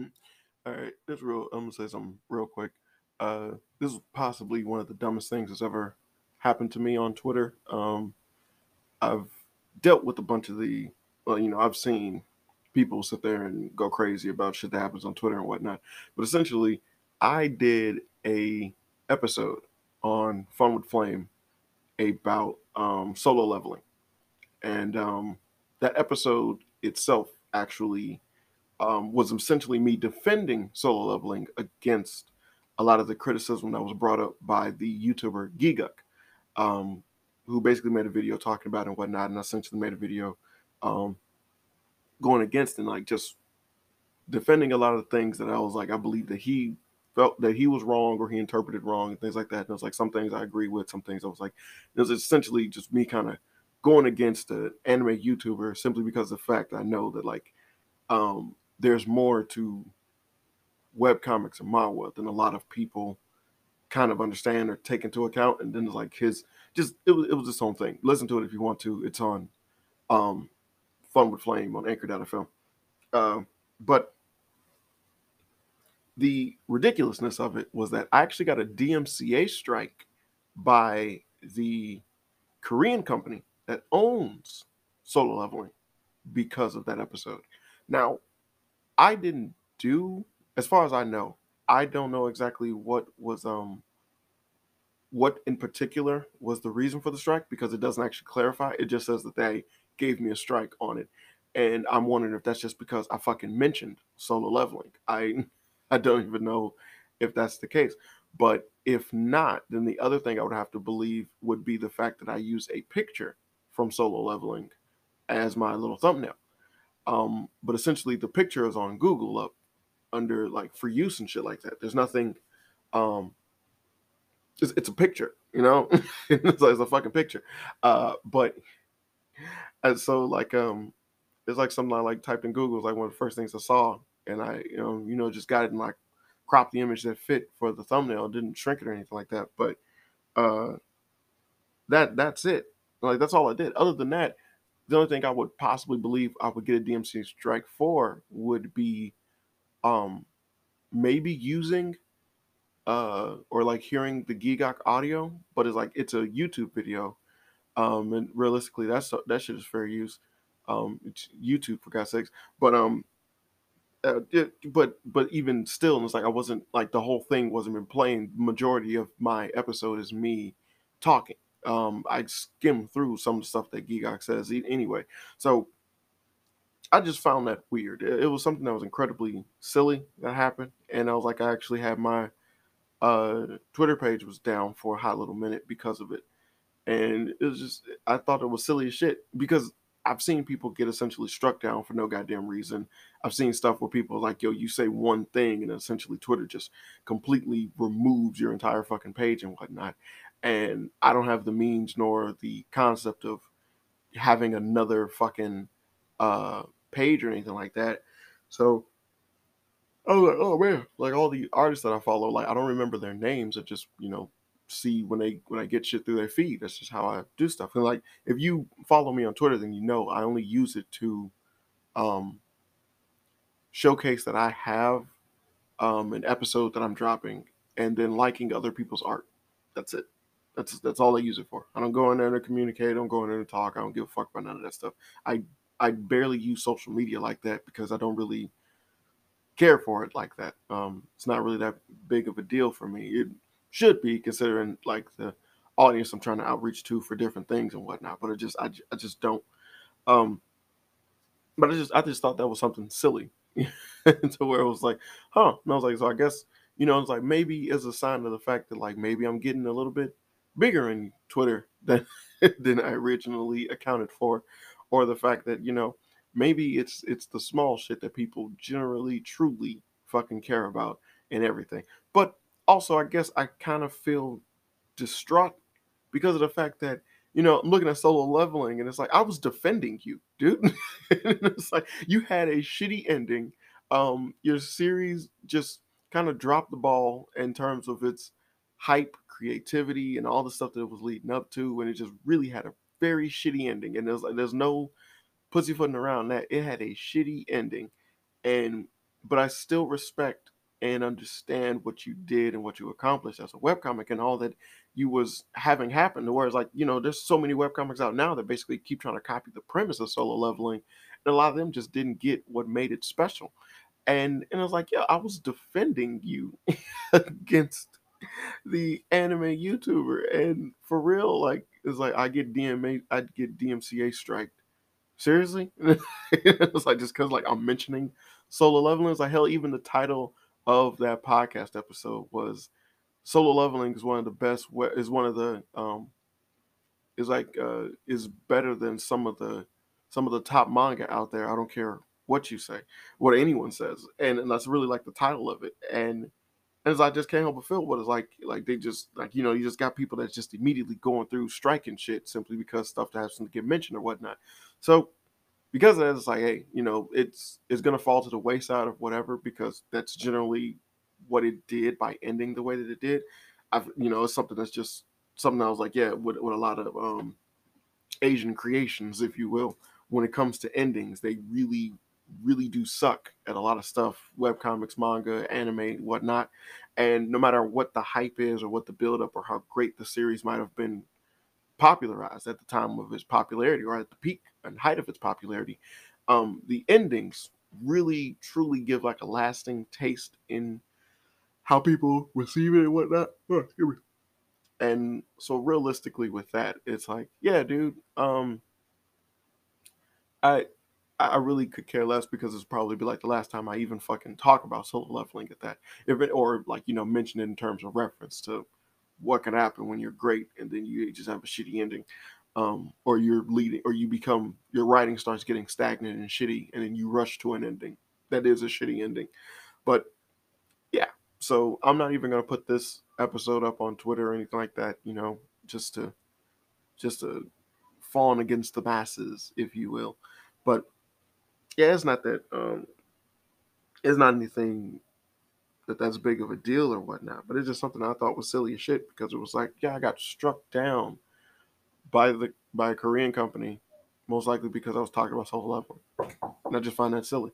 All right, this real. I'm gonna say something real quick. Uh, this is possibly one of the dumbest things that's ever happened to me on Twitter. Um, I've dealt with a bunch of the. Well, you know, I've seen people sit there and go crazy about shit that happens on Twitter and whatnot. But essentially, I did a episode on Fun with Flame about um, solo leveling, and um, that episode itself actually um, was essentially me defending solo leveling against a lot of the criticism that was brought up by the YouTuber Gigguk, um, who basically made a video talking about it and whatnot, and I essentially made a video um, going against and like just defending a lot of the things that I was like, I believe that he felt that he was wrong or he interpreted wrong and things like that. And it was like some things I agree with, some things I was like, it was essentially just me kind of going against an anime YouTuber simply because of the fact I know that like um, there's more to web comics and manga than a lot of people kind of understand or take into account. And then like his just it was it was its own thing. Listen to it if you want to. It's on um Fun with Flame on anchor Anchor.fm. Uh, but the ridiculousness of it was that I actually got a DMCA strike by the Korean company that owns Solo Leveling because of that episode. Now, I didn't do, as far as I know, I don't know exactly what was um what in particular was the reason for the strike because it doesn't actually clarify. It just says that they gave me a strike on it. And I'm wondering if that's just because I fucking mentioned solo leveling. I I don't even know if that's the case. But if not, then the other thing I would have to believe would be the fact that I use a picture from solo leveling as my little thumbnail. Um, but essentially, the picture is on Google up under like for use and shit like that. There's nothing. Um, it's, it's a picture, you know. it's, it's a fucking picture. Uh, but and so like um, it's like something I like typed in Google. It's like one of the first things I saw, and I you know you know just got it and like cropped the image that fit for the thumbnail. Didn't shrink it or anything like that. But uh, that that's it. Like that's all I did. Other than that, the only thing I would possibly believe I would get a DMC strike for would be um maybe using uh or like hearing the Gigguk audio, but it's like it's a YouTube video. Um and realistically that's that shit is fair use. Um it's YouTube for God's sakes. But um uh, it, but but even still, it's like I wasn't like the whole thing wasn't been playing. Majority of my episode is me talking um, I skim through some of the stuff that Gigguk says anyway. So I just found that weird. It, it, was something that was incredibly silly that happened, and I was like, I actually had my uh, Twitter page was down for a hot little minute because of it, and it was just I thought it was silly as shit because I've seen people get essentially struck down for no goddamn reason. I've seen stuff where people are like, yo, you say one thing and essentially Twitter just completely removes your entire fucking page and whatnot and I don't have the means nor the concept of having another fucking uh page or anything like that. So I was like, oh man, like all the artists that I follow, like I don't remember their names. I just, you know, see when they when I get shit through their feed. That's just how I do stuff. And like if you follow me on Twitter, then you know I only use it to um showcase that I have um an episode that I'm dropping and then liking other people's art. That's it. That's that's all I use it for. I don't go in there to communicate. I don't go in there to talk. I don't give a fuck about none of that stuff. I I barely use social media like that because I don't really care for it like that. Um, it's not really that big of a deal for me. It should be considering like the audience I'm trying to outreach to for different things and whatnot. But I just I, I just don't. Um, but I just I just thought that was something silly to where it was like, huh? And I was like, so I guess you know, it's like maybe as a sign of the fact that like maybe I'm getting a little bit bigger in Twitter than than I originally accounted for, or the fact that you know maybe it's it's the small shit that people generally truly fucking care about and everything. But also, I guess I kind of feel distraught because of the fact that you know I'm looking at solo leveling and it's like I was defending you, dude. it's like you had a shitty ending. Um, your series just kind of dropped the ball in terms of its hype creativity and all the stuff that it was leading up to, and it just really had a very shitty ending. And there's like there's no pussyfooting around that. It had a shitty ending, and but I still respect and understand what you did and what you accomplished as a webcomic and all that you was having happen. Whereas like, you know, there's so many webcomics out now that basically keep trying to copy the premise of solo leveling. And a lot of them just didn't get what made it special. And and I was like, yeah, I was defending you against the anime YouTuber. And for real, like it's like I get DMA I get DMCA strike. Seriously? it's like just cause like I'm mentioning solo leveling. It's like hell, even the title of that podcast episode was solo leveling is one of the best is one of the um is like uh is better than some of the some of the top manga out there. I don't care what you say, what anyone says. And, and that's really like the title of it. And as I just can't help but feel what it's like. Like they just like you know you just got people that's just immediately going through striking shit simply because stuff that has to get mentioned or whatnot. So because of that, it's like hey, you know it's it's gonna fall to the wayside of whatever because that's generally what it did by ending the way that it did. I've you know it's something that's just something I was like yeah with, with a lot of um Asian creations if you will when it comes to endings they really really do suck at a lot of stuff web comics, manga anime whatnot. And no matter what the hype is or what the build up or how great the series might have been popularized at the time of its popularity or at the peak and height of its popularity um, the endings really truly give like a lasting taste in how people receive it and whatnot. Oh, and so realistically with that it's like yeah dude um i I really could care less because it's probably be like the last time I even fucking talk about solo leveling at that. If it or like, you know, mention it in terms of reference to what can happen when you're great and then you just have a shitty ending. Um, or you're leading or you become your writing starts getting stagnant and shitty and then you rush to an ending. That is a shitty ending. But yeah, so I'm not even gonna put this episode up on Twitter or anything like that, you know, just to just to fawn against the masses, if you will. But yeah, it's not that um, it's not anything that that's big of a deal or whatnot, but it's just something I thought was silly as shit because it was like, yeah, I got struck down by the by a Korean company, most likely because I was talking about solo leveling, and I just find that silly.